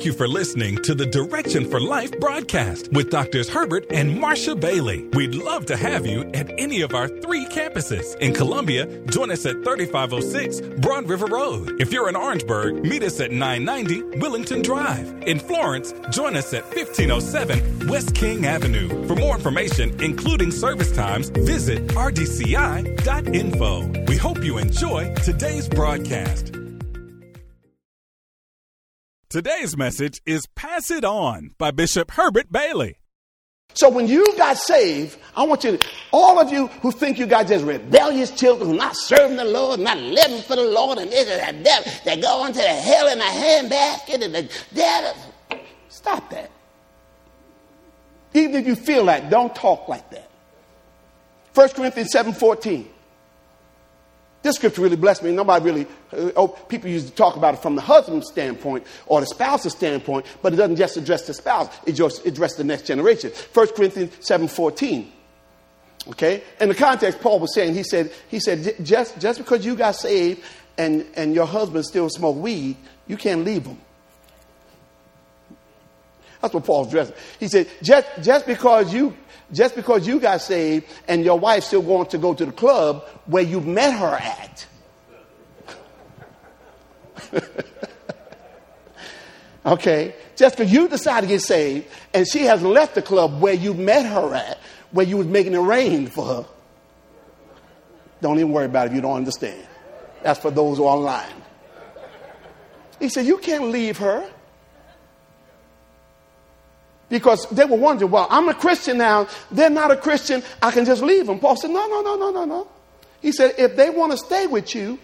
Thank you for listening to the Direction for Life broadcast with Doctors Herbert and Marsha Bailey. We'd love to have you at any of our three campuses. In Columbia, join us at 3506 Broad River Road. If you're in Orangeburg, meet us at 990 Willington Drive. In Florence, join us at 1507 West King Avenue. For more information, including service times, visit rdci.info. We hope you enjoy today's broadcast. Today's message is Pass It On by Bishop Herbert Bailey. So when you got saved, I want you to, all of you who think you got just rebellious children who not serving the Lord, not living for the Lord, and this and that, they go into the hell in a handbasket and the death. Stop that. Even if you feel that, don't talk like that. 1 Corinthians 7 14. This scripture really blessed me. Nobody really, uh, oh, people used to talk about it from the husband's standpoint or the spouse's standpoint, but it doesn't just address the spouse, it just addresses the next generation. 1 Corinthians 7 14. Okay? In the context, Paul was saying, he said, he said just, just because you got saved and, and your husband still smoke weed, you can't leave him. That's what Paul's addressing. He said, just, just because you just because you got saved and your wife still wants to go to the club where you met her at. okay? Just because you decided to get saved and she has left the club where you met her at, where you was making it rain for her. Don't even worry about it if you don't understand. That's for those who are online. He said, You can't leave her because they were wondering, well, I'm a Christian now. They're not a Christian. I can just leave them. Paul said, no, no, no, no, no, no. He said, if they want to stay with you,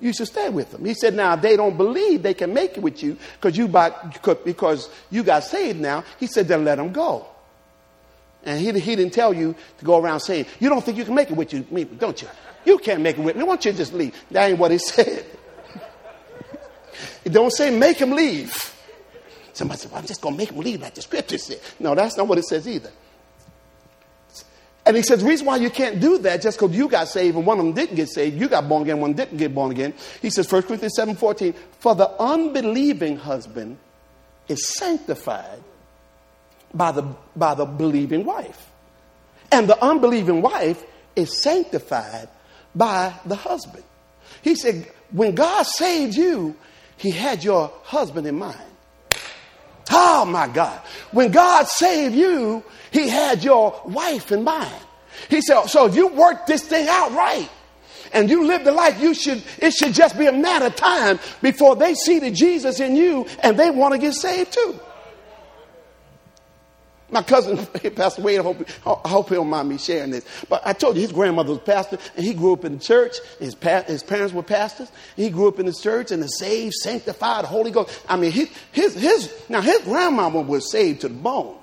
you should stay with them. He said, now they don't believe they can make it with you because you because you got saved now. He said, then let them go. And he, he didn't tell you to go around saying, you don't think you can make it with you, me, don't you? You can't make it with me. Why don't you just leave? That ain't what he said. Don't say make him leave. Somebody said, well, I'm just going to make leave like the scripture said. No, that's not what it says either. And he says, the reason why you can't do that just because you got saved and one of them didn't get saved, you got born again, one didn't get born again. He says, 1 Corinthians 7 14, for the unbelieving husband is sanctified by the, by the believing wife. And the unbelieving wife is sanctified by the husband. He said, when God saved you, he had your husband in mind. Oh my God. When God saved you, He had your wife in mind. He said, so if you work this thing out right, and you live the life you should, it should just be a matter of time before they see the Jesus in you and they want to get saved too. My cousin, passed away. I hope, I hope he don't mind me sharing this. But I told you his grandmother was pastor, and he grew up in the church. His, pa- his parents were pastors. He grew up in the church and the saved, sanctified, Holy Ghost. I mean, his, his, his, now his grandmama was saved to the bone.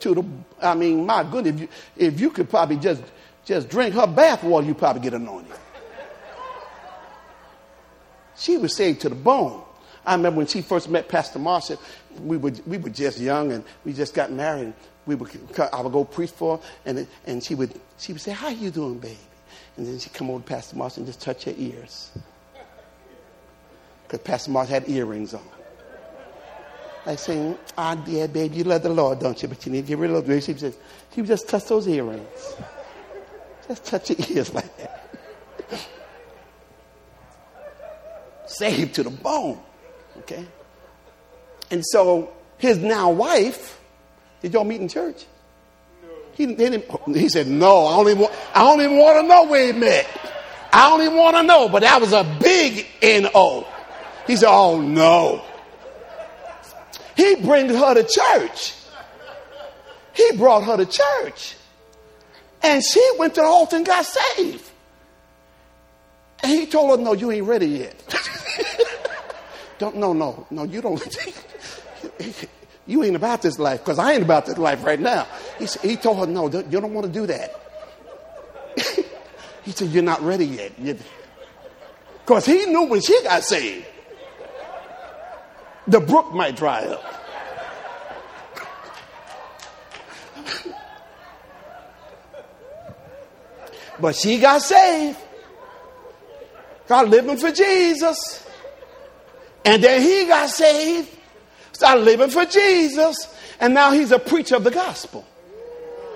To the, I mean, my goodness, if you, if you could probably just, just drink her bath water, you probably get anointed. She was saved to the bone. I remember when she first met Pastor Marshall, we were, we were just young and we just got married. We would, I would go preach for her, and, and she, would, she would say, How you doing, baby? And then she'd come over to Pastor Marshall and just touch her ears. Because Pastor Marshall had earrings on. Like saying, Ah, yeah, baby, you love the Lord, don't you? But you need to get rid of those. She would just, she would just touch those earrings. Just touch your ears like that. Saved to the bone. Okay? And so his now wife, did y'all meet in church? No. He, didn't, oh, he said, No, I don't, even want, I don't even want to know where he met. I don't even want to know, but that was a big N-O. He said, Oh no. He brings her to church. He brought her to church. And she went to the altar and got saved. And he told her, No, you ain't ready yet. don't, no, no, no, you don't. you ain't about this life because I ain't about this life right now. He, he told her, no, you don't want to do that. he said, you're not ready yet. Because he knew when she got saved, the brook might dry up. but she got saved. God living for Jesus. And then he got saved, started living for Jesus, and now he's a preacher of the gospel.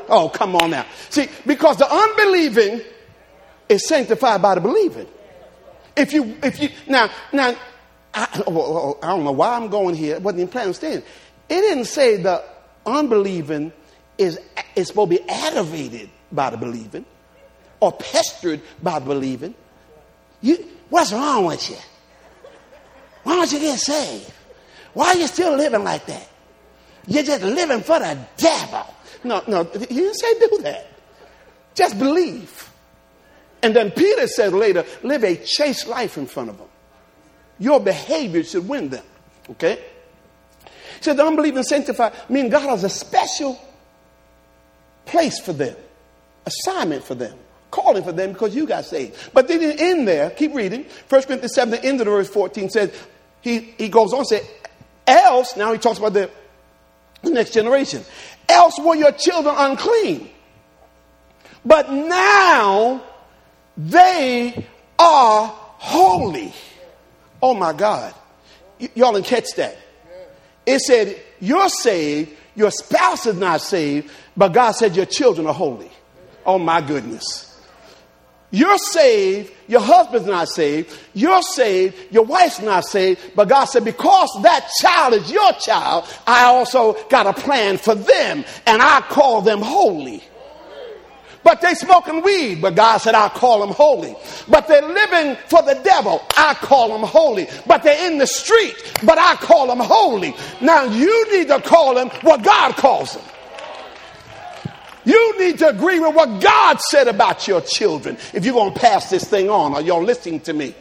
Oh, come on now. See, because the unbelieving is sanctified by the believing. If you, if you, now, now, I, oh, oh, oh, I don't know why I'm going here. I wasn't even planning on staying. It didn't say the unbelieving is, is supposed to be aggravated by the believing or pestered by the believing. You, what's wrong with you? Why don't you get saved? Why are you still living like that? You're just living for the devil. No, no, he didn't say do that. Just believe. And then Peter said later, live a chaste life in front of them. Your behavior should win them. Okay? He said the unbelieving sanctified, mean God has a special place for them, assignment for them, calling for them because you got saved. But then in there, keep reading. 1 Corinthians 7, the end of the verse 14 says, he, he goes on to say, else, now he talks about the, the next generation, else were your children unclean. But now they are holy. Oh my God. Y- y'all didn't catch that. It said, You're saved, your spouse is not saved, but God said your children are holy. Oh my goodness. You're saved, your husband's not saved, you're saved, your wife's not saved, but God said, because that child is your child, I also got a plan for them, and I call them holy. But they smoking weed, but God said, I call them holy. But they're living for the devil, I call them holy. But they're in the street, but I call them holy. Now you need to call them what God calls them. You need to agree with what God said about your children if you're going to pass this thing on. Are y'all listening to me?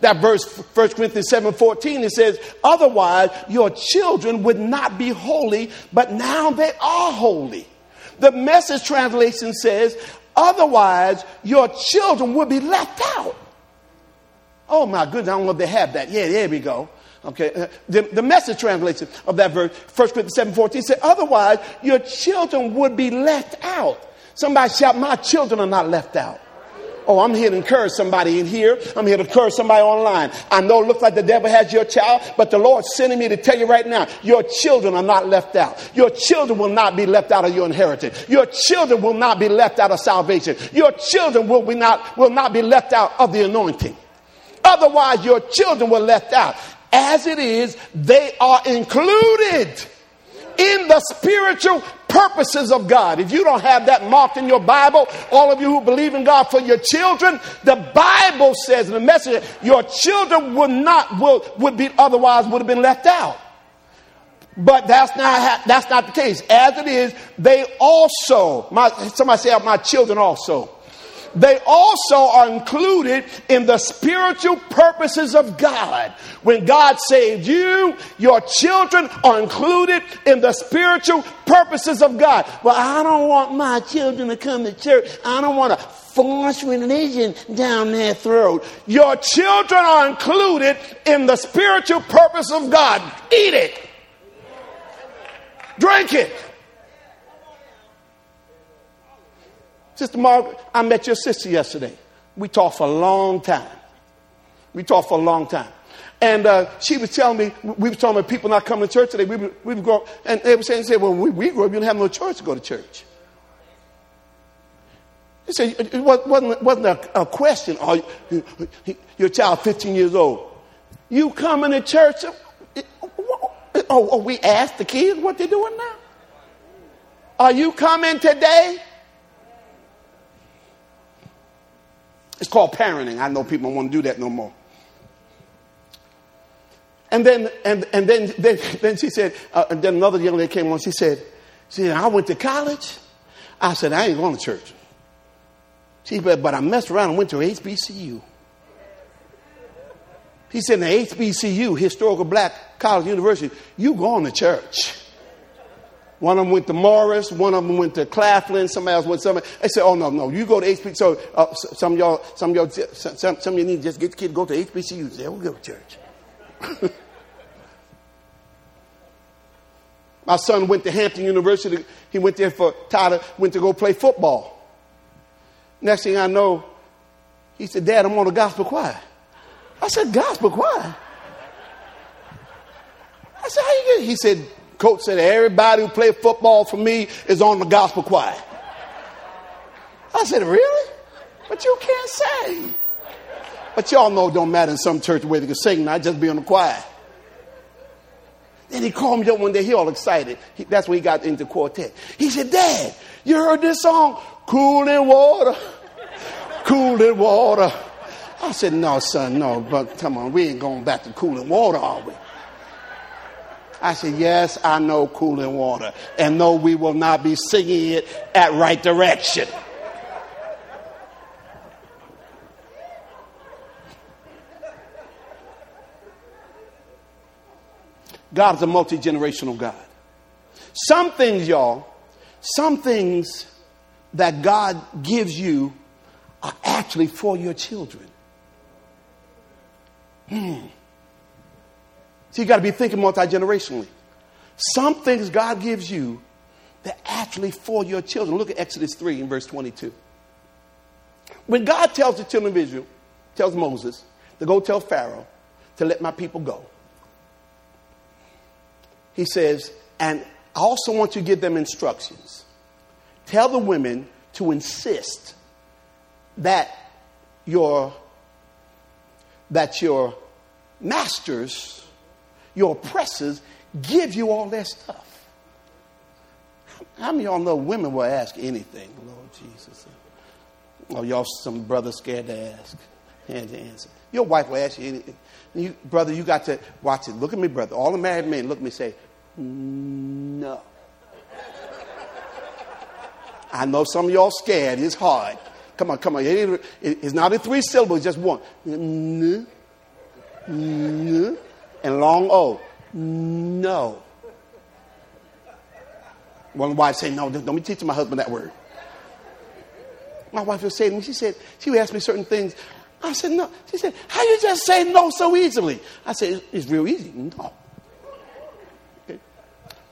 That verse, 1 Corinthians 7 14, it says, Otherwise, your children would not be holy, but now they are holy. The message translation says, Otherwise, your children would be left out. Oh my goodness, I don't know if they have that. Yeah, there we go. Okay, uh, the, the message translation of that verse, 1 Corinthians 7 14, said, Otherwise, your children would be left out. Somebody shout, My children are not left out. Oh, I'm here to encourage somebody in here. I'm here to encourage somebody online. I know it looks like the devil has your child, but the Lord's sending me to tell you right now, your children are not left out. Your children will not be left out of your inheritance. Your children will not be left out of salvation. Your children will, be not, will not be left out of the anointing. Otherwise, your children were left out. As it is, they are included in the spiritual purposes of God. If you don't have that marked in your Bible, all of you who believe in God for your children, the Bible says in the message, your children would not will would be otherwise would have been left out. But that's not that's not the case. As it is, they also my somebody say my children also they also are included in the spiritual purposes of God. When God saved you, your children are included in the spiritual purposes of God. Well, I don't want my children to come to church. I don't want to force religion down their throat. Your children are included in the spiritual purpose of God. Eat it. Drink it. Sister Margaret, I met your sister yesterday. We talked for a long time. We talked for a long time. And uh, she was telling me, we were talking about people not coming to church today. We were, we were going, and they were saying, say, well, when we grew up, you didn't have no choice to go to church. He said, it wasn't, wasn't a, a question. Oh, your child 15 years old. You coming to church? Oh, oh, we asked the kids what they're doing now. Are you coming today? It's called parenting. I know people don't want to do that no more. And then, and, and then, then, then she said, uh, and then another young lady came on. She said, she said, I went to college. I said, I ain't going to church. She said, but I messed around and went to HBCU. He said, the HBCU, Historical Black College University, you going to church. One of them went to Morris. One of them went to Claflin. Somebody else went somewhere. They said, "Oh no, no, you go to HBCU." So uh, some of y'all, some of y'all, some, some of you need to just get the kid go to HBCU. Say, "We'll go to church." My son went to Hampton University. He went there for Tyler. Went to go play football. Next thing I know, he said, "Dad, I'm on the gospel choir." I said, "Gospel choir." I said, how you get? He said, coach said, everybody who played football for me is on the gospel choir. I said, really? But you can't sing. But y'all know it don't matter in some church where they can sing, not just be on the choir. Then he called me up one day, he all excited. He, that's when he got into quartet. He said, Dad, you heard this song? Cooling water, Cooling water. I said, no, son, no, but come on, we ain't going back to cooling water, are we? I said, yes, I know cooling water. And no, we will not be singing it at right direction. God is a multi generational God. Some things, y'all, some things that God gives you are actually for your children. Hmm. So you got to be thinking multi generationally. Some things God gives you that actually for your children. Look at Exodus 3 in verse 22. When God tells the children of Israel, tells Moses to go tell Pharaoh to let my people go, he says, and I also want you to give them instructions. Tell the women to insist that your that your masters, your oppressors, give you all their stuff. How many y'all know women will ask anything, Lord Jesus? Oh, y'all some brothers scared to ask and to answer. Your wife will ask you anything. You, brother, you got to watch it. Look at me, brother. All the married men look at me say, no. I know some of y'all scared. It's hard. Come on, come on. It's not in three syllables, just one. N, n, and long O. No. One wife say, no, don't be teaching my husband that word. My wife was saying to me, she said, she would ask me certain things. I said, no. She said, how you just say no so easily? I said, it's real easy. No.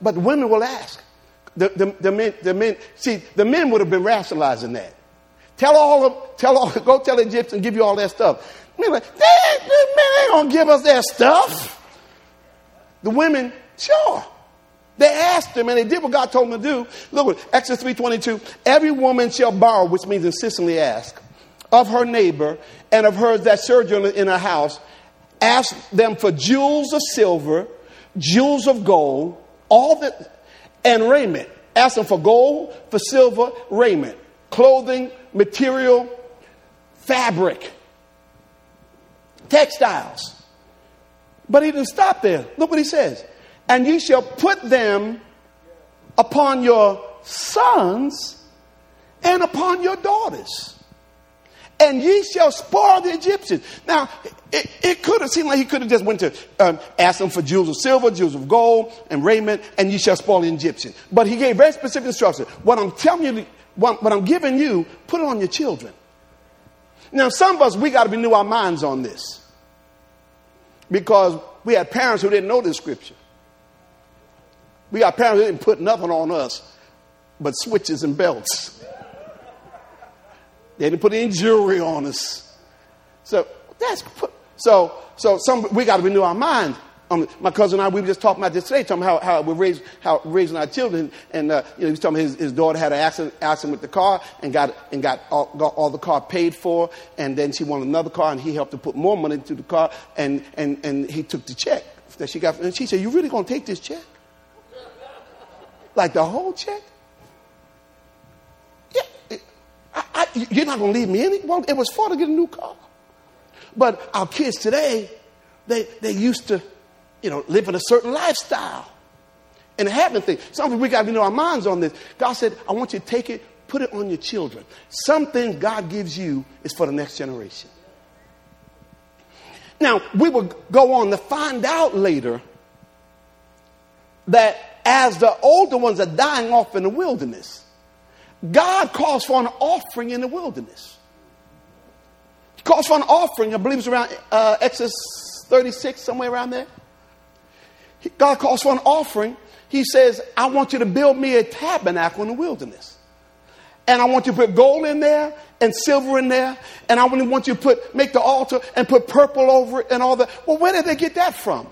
But women will ask. The, the, the, men, the men, see, the men would have been rationalizing that. Tell all of, tell all, go tell the Egyptians, and give you all that stuff. Men like, they, the men ain't gonna give us that stuff. The women, sure. They asked him and they did what God told them to do. Look, at Exodus 3.22, every woman shall borrow, which means insistently ask, of her neighbor and of hers that sojourn in her house, ask them for jewels of silver, jewels of gold, all that, and raiment. Ask them for gold, for silver, raiment, clothing, material, fabric, textiles. But he didn't stop there. Look what he says. And ye shall put them upon your sons and upon your daughters and ye shall spoil the Egyptians. Now, it, it could have seemed like he could have just went to um, ask them for jewels of silver, jewels of gold, and raiment, and ye shall spoil the Egyptians. But he gave very specific instructions. What I'm telling you, what, what I'm giving you, put it on your children. Now, some of us, we got to renew our minds on this because we had parents who didn't know this scripture. We got parents who didn't put nothing on us but switches and belts. They didn't put any jewelry on us. So that's so so some we got to renew our mind. Um, my cousin and I, we were just talking about this today, talking about how, how we're raising, how raising our children. And, uh, you know, he was talking his, his daughter had an accident, accident with the car and got, and got all, got all the car paid for. And then she wanted another car and he helped her put more money into the car. And, and, and he took the check that she got. And she said, you really going to take this check? Like the whole check? I, I, you're not going to leave me any. Well, it was for to get a new car. But our kids today, they, they used to, you know, living a certain lifestyle and having things. Something we got to know our minds on this. God said, I want you to take it, put it on your children. Something God gives you is for the next generation. Now, we will go on to find out later that as the older ones are dying off in the wilderness, God calls for an offering in the wilderness. He calls for an offering, I believe it's around uh, Exodus 36, somewhere around there. God calls for an offering. He says, I want you to build me a tabernacle in the wilderness. And I want you to put gold in there and silver in there. And I want you to put, make the altar and put purple over it and all that. Well, where did they get that from?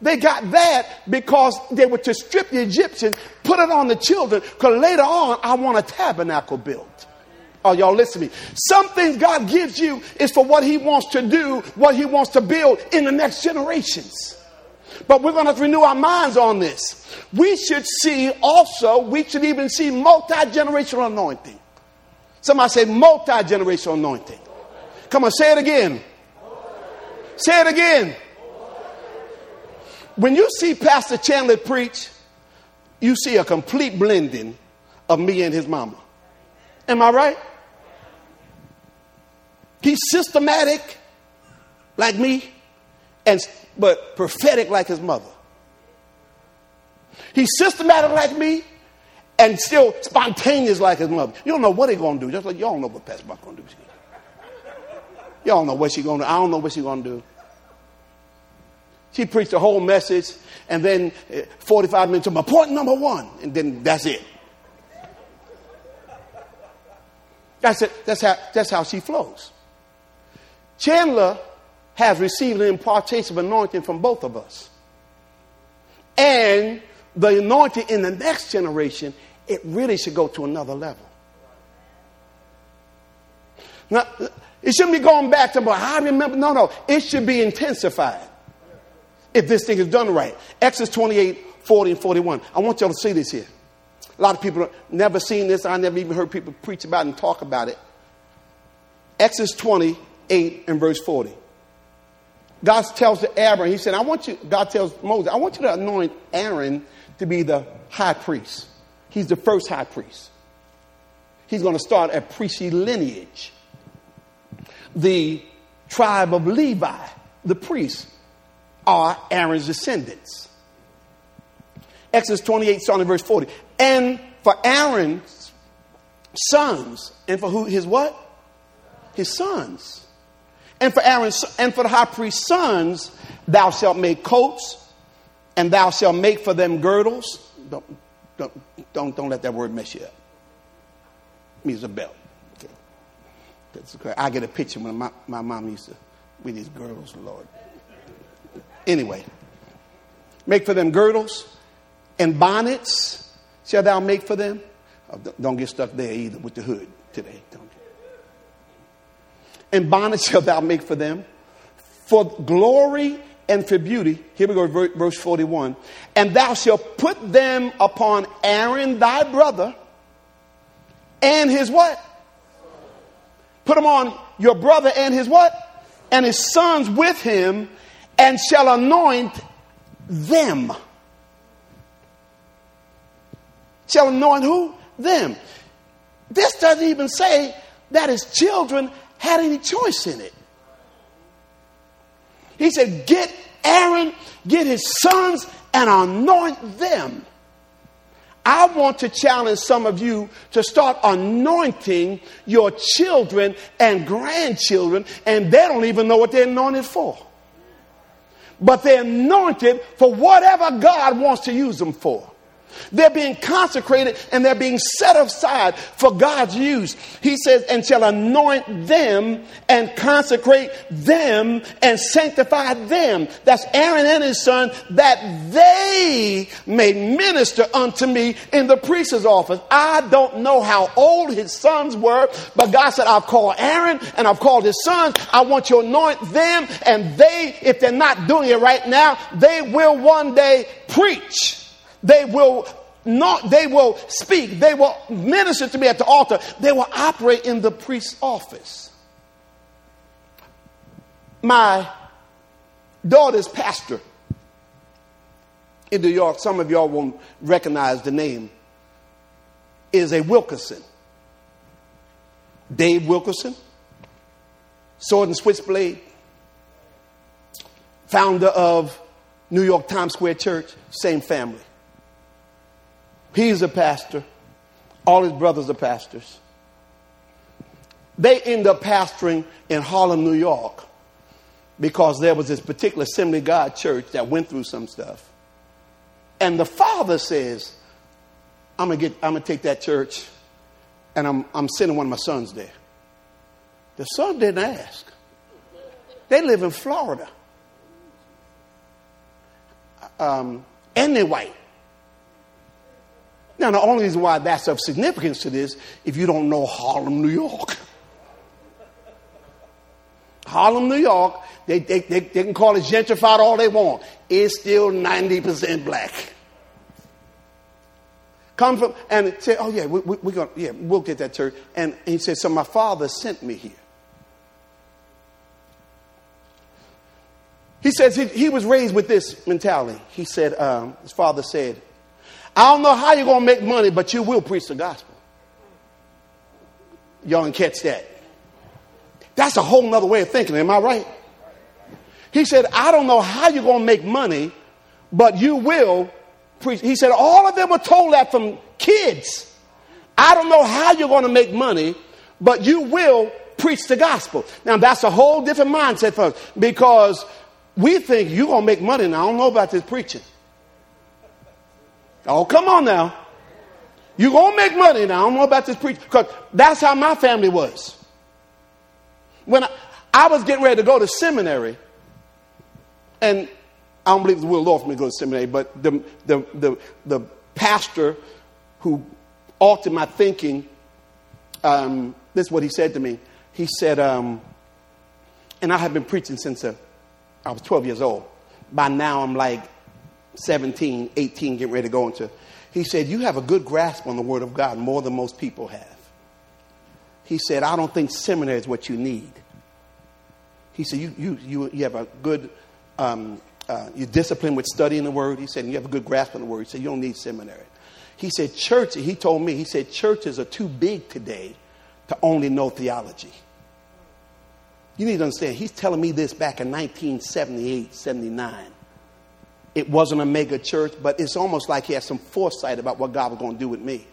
They got that because they were to strip the Egyptians, put it on the children, because later on, I want a tabernacle built. Are y'all listen listening? Some things God gives you is for what He wants to do, what He wants to build in the next generations. But we're going to renew our minds on this. We should see also, we should even see multi generational anointing. Somebody say multi generational anointing. Come on, say it again. Say it again. When you see Pastor Chandler preach, you see a complete blending of me and his mama. Am I right? He's systematic like me, and but prophetic like his mother. He's systematic like me, and still spontaneous like his mother. You don't know what he's gonna do. Just like y'all know what Pastor Buck gonna do. Y'all know what she's gonna do. I don't know what she's gonna do. She preached the whole message, and then eh, 45 minutes to my point number one, and then that's it. That's it. That's how, that's how she flows. Chandler has received an impartation of anointing from both of us. And the anointing in the next generation, it really should go to another level. Now, it shouldn't be going back to, but I remember. No, no. It should be intensified if this thing is done right. Exodus 28, 40, and 41. I want y'all to see this here. A lot of people have never seen this. I never even heard people preach about and talk about it. Exodus 28 and verse 40. God tells Aaron, he said, I want you, God tells Moses, I want you to anoint Aaron to be the high priest. He's the first high priest. He's going to start a priestly lineage. The tribe of Levi, the priests, are Aaron's descendants. Exodus 28, starting verse 40. And for Aaron's sons, and for who his what? His sons. And for Aaron's and for the high priest's sons, thou shalt make coats, and thou shalt make for them girdles. Don't, don't, don't, don't let that word mess you up. It means a belt. Okay. I get a picture when my, my mom used to with these girdles, Lord. Anyway, make for them girdles and bonnets shall thou make for them. Oh, don't get stuck there either with the hood today. Don't and bonnets shalt thou make for them for glory and for beauty. Here we go, verse 41. And thou shalt put them upon Aaron thy brother and his what? Put them on your brother and his what? And his sons with him, and shall anoint them. Shall anoint who? Them. This doesn't even say that his children had any choice in it. He said, Get Aaron, get his sons, and anoint them. I want to challenge some of you to start anointing your children and grandchildren, and they don't even know what they're anointed for. But they're anointed for whatever God wants to use them for. They're being consecrated and they're being set aside for God's use. He says, and shall anoint them and consecrate them and sanctify them. That's Aaron and his son, that they may minister unto me in the priest's office. I don't know how old his sons were, but God said, I've called Aaron and I've called his sons. I want you to anoint them, and they, if they're not doing it right now, they will one day preach. They will not, they will speak. They will minister to me at the altar. They will operate in the priest's office. My daughter's pastor in New York, some of y'all won't recognize the name, is a Wilkerson. Dave Wilkerson, sword and switchblade, founder of New York Times Square Church, same family. He's a pastor. All his brothers are pastors. They end up pastoring in Harlem, New York, because there was this particular Assembly God church that went through some stuff. And the father says, I'm gonna get I'm gonna take that church and I'm I'm sending one of my sons there. The son didn't ask. They live in Florida. um, and they're white. Now, the only reason why that's of significance to this, if you don't know Harlem, New York. Harlem, New York, they, they, they, they can call it gentrified all they want. It's still 90% black. Come from, and say, oh yeah, we, we, we're going to, yeah, we'll get that church. And, and he said, so my father sent me here. He says he, he was raised with this mentality. He said, um, his father said, I don't know how you're going to make money, but you will preach the gospel. Y'all can catch that. That's a whole nother way of thinking. Am I right? He said, I don't know how you're going to make money, but you will preach. He said, all of them were told that from kids. I don't know how you're going to make money, but you will preach the gospel. Now, that's a whole different mindset for us because we think you're going to make money now. I don't know about this preaching. Oh, come on now. You're going to make money now. I don't know about this preaching because that's how my family was. When I, I was getting ready to go to seminary, and I don't believe the will Lord for me to go to seminary, but the, the, the, the pastor who altered my thinking, um, this is what he said to me. He said, um, and I have been preaching since uh, I was 12 years old. By now, I'm like 17, 18, getting ready to go into. He said, You have a good grasp on the Word of God more than most people have. He said, I don't think seminary is what you need. He said, You, you, you, you have a good, um, uh, you're disciplined with studying the Word. He said, You have a good grasp on the Word. He said, You don't need seminary. He said, Church, he told me, he said, churches are too big today to only know theology. You need to understand, he's telling me this back in 1978, 79. It wasn't a mega church, but it's almost like he had some foresight about what God was going to do with me.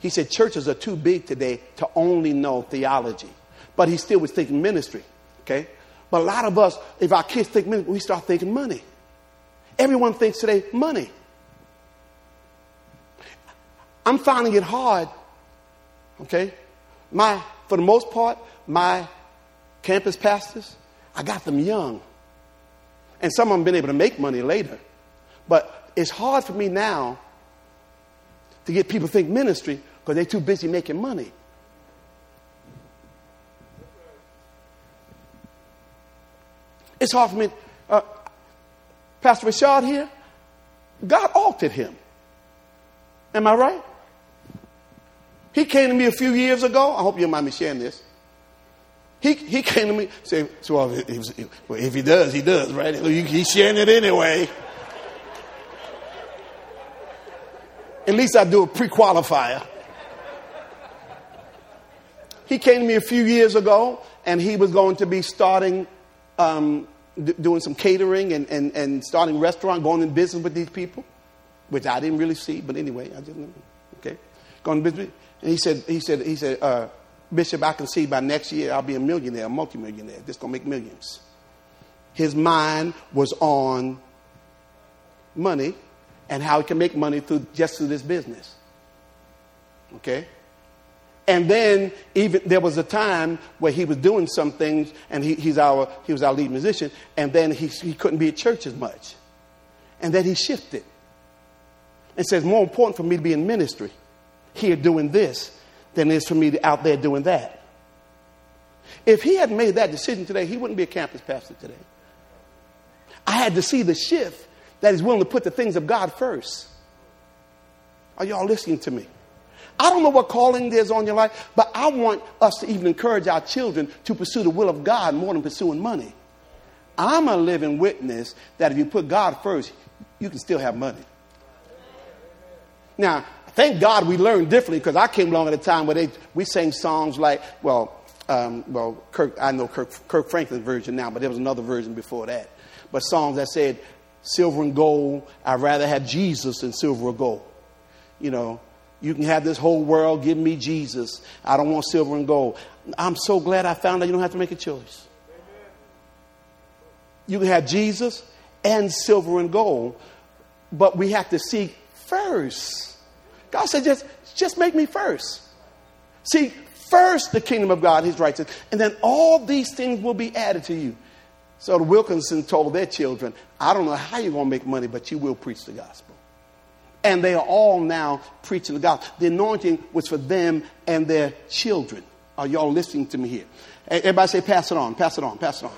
He said churches are too big today to only know theology. But he still was thinking ministry. Okay? But a lot of us, if our kids think ministry, we start thinking money. Everyone thinks today money. I'm finding it hard. Okay? My, for the most part, my campus pastors, I got them young. And some of them been able to make money later. But it's hard for me now to get people to think ministry because they're too busy making money. It's hard for me. Uh, Pastor Rashad here, God altered him. Am I right? He came to me a few years ago. I hope you don't mind me sharing this. He, he came to me, say, so well, if he does, he does, right? He's sharing it anyway. At least I do a pre qualifier. He came to me a few years ago and he was going to be starting, um, d- doing some catering and, and, and starting restaurant, going in business with these people, which I didn't really see, but anyway, I didn't, okay. Going to business. And he said, he said, he said, uh, Bishop, I can see by next year I'll be a millionaire, a multimillionaire. This gonna make millions. His mind was on money and how he can make money through just through this business. Okay? And then even there was a time where he was doing some things, and he, he's our he was our lead musician, and then he, he couldn't be at church as much. And then he shifted and says, more important for me to be in ministry here doing this than it is for me to out there doing that. If he had made that decision today, he wouldn't be a campus pastor today. I had to see the shift that is willing to put the things of God first. Are y'all listening to me? I don't know what calling there's on your life, but I want us to even encourage our children to pursue the will of God more than pursuing money. I'm a living witness that if you put God first, you can still have money. Now, thank God we learned differently because I came along at a time where they, we sang songs like, well, um, well, Kirk, I know Kirk, Kirk Franklin's version now, but there was another version before that. But songs that said, silver and gold. I'd rather have Jesus than silver or gold. You know, you can have this whole world, give me Jesus. I don't want silver and gold. I'm so glad I found out you don't have to make a choice. You can have Jesus and silver and gold, but we have to seek first. God said, just, just make me first. See, first the kingdom of God, his righteousness, and then all these things will be added to you. So the Wilkerson told their children, I don't know how you're going to make money, but you will preach the gospel. And they are all now preaching the gospel. The anointing was for them and their children. Are y'all listening to me here? Everybody say, pass it on, pass it on, pass it on.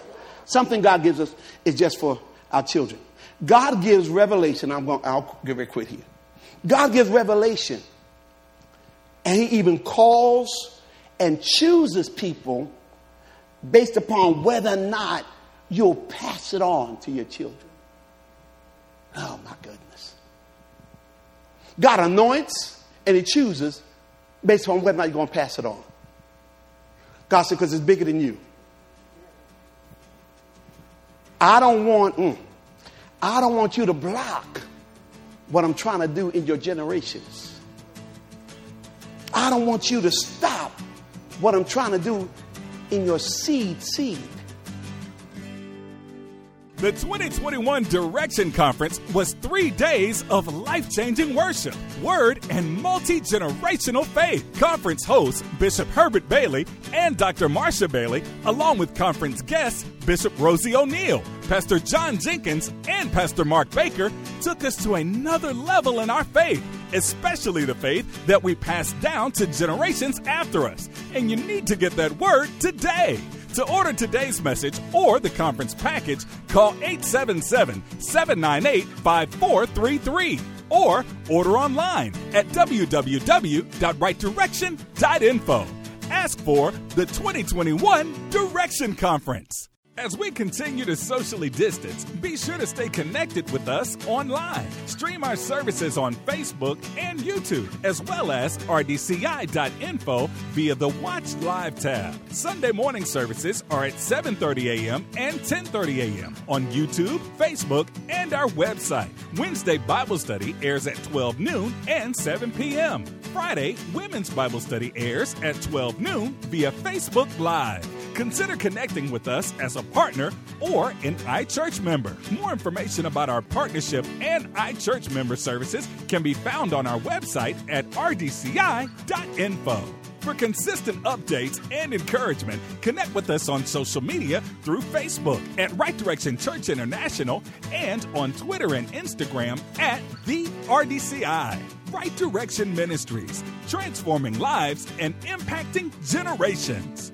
Something God gives us is just for our children. God gives revelation. I'm going, I'll give it quick here. God gives revelation. And He even calls and chooses people based upon whether or not you'll pass it on to your children. Oh, my goodness. God anoints and He chooses based on whether or not you're going to pass it on. God said, because it's bigger than you. I don't want, mm, I don't want you to block what I'm trying to do in your generations. I don't want you to stop what I'm trying to do in your seed seed. The 2021 Direction Conference was three days of life changing worship, word, and multi generational faith. Conference hosts Bishop Herbert Bailey and Dr. Marsha Bailey, along with conference guests Bishop Rosie O'Neal, Pastor John Jenkins, and Pastor Mark Baker, took us to another level in our faith, especially the faith that we pass down to generations after us. And you need to get that word today. To order today's message or the conference package, call 877 798 5433 or order online at www.rightdirection.info. Ask for the 2021 Direction Conference. As we continue to socially distance, be sure to stay connected with us online. Stream our services on Facebook and YouTube, as well as rdci.info via the Watch Live tab. Sunday morning services are at 7:30 a.m. and 10:30 a.m. on YouTube, Facebook, and our website. Wednesday Bible study airs at 12 noon and 7 p.m. Friday, Women's Bible Study airs at 12 noon via Facebook Live. Consider connecting with us as a partner or an iChurch member. More information about our partnership and iChurch member services can be found on our website at rdci.info. For consistent updates and encouragement, connect with us on social media through Facebook at Right Direction Church International and on Twitter and Instagram at the RDCI. Right Direction Ministries, transforming lives and impacting generations.